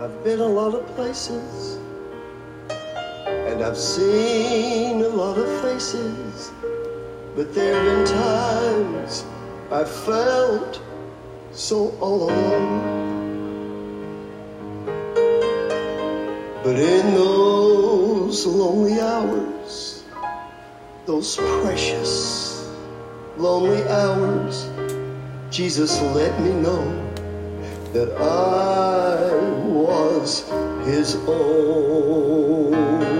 I've been a lot of places and I've seen a lot of faces, but there have been times I felt so alone. But in those lonely hours, those precious lonely hours, Jesus let me know that I was his own.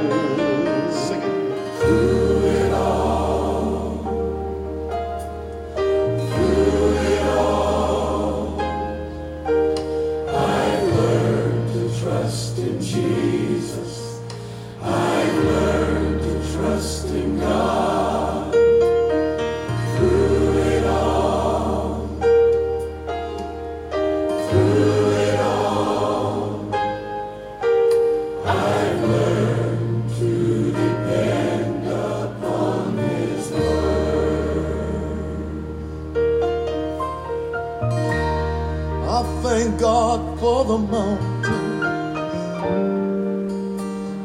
Thank God for the mountain.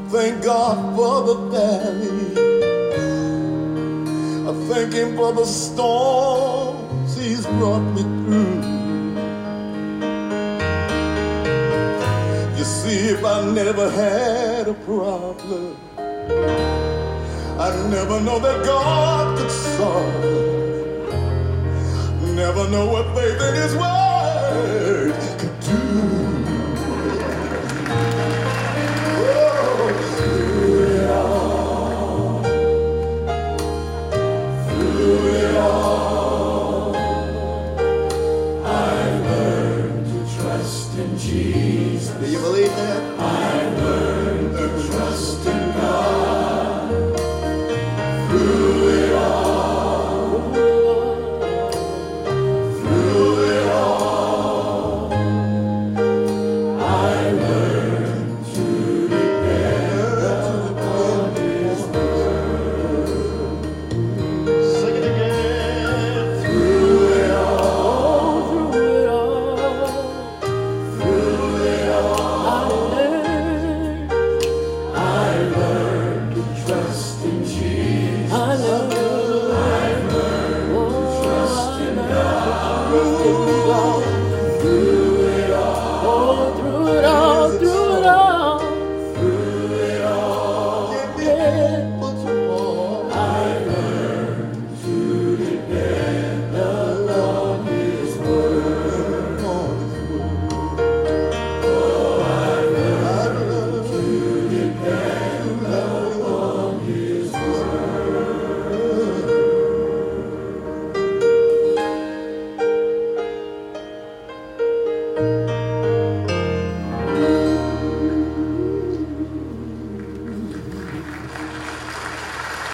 Thank God for the valley. I thank Him for the storms He's brought me through. You see, if I never had a problem, I'd never know that God could solve. Never know what faith in His word do. It all, through it all, I learned to trust in Jesus. Do you believe that? I learned to trust in God. Through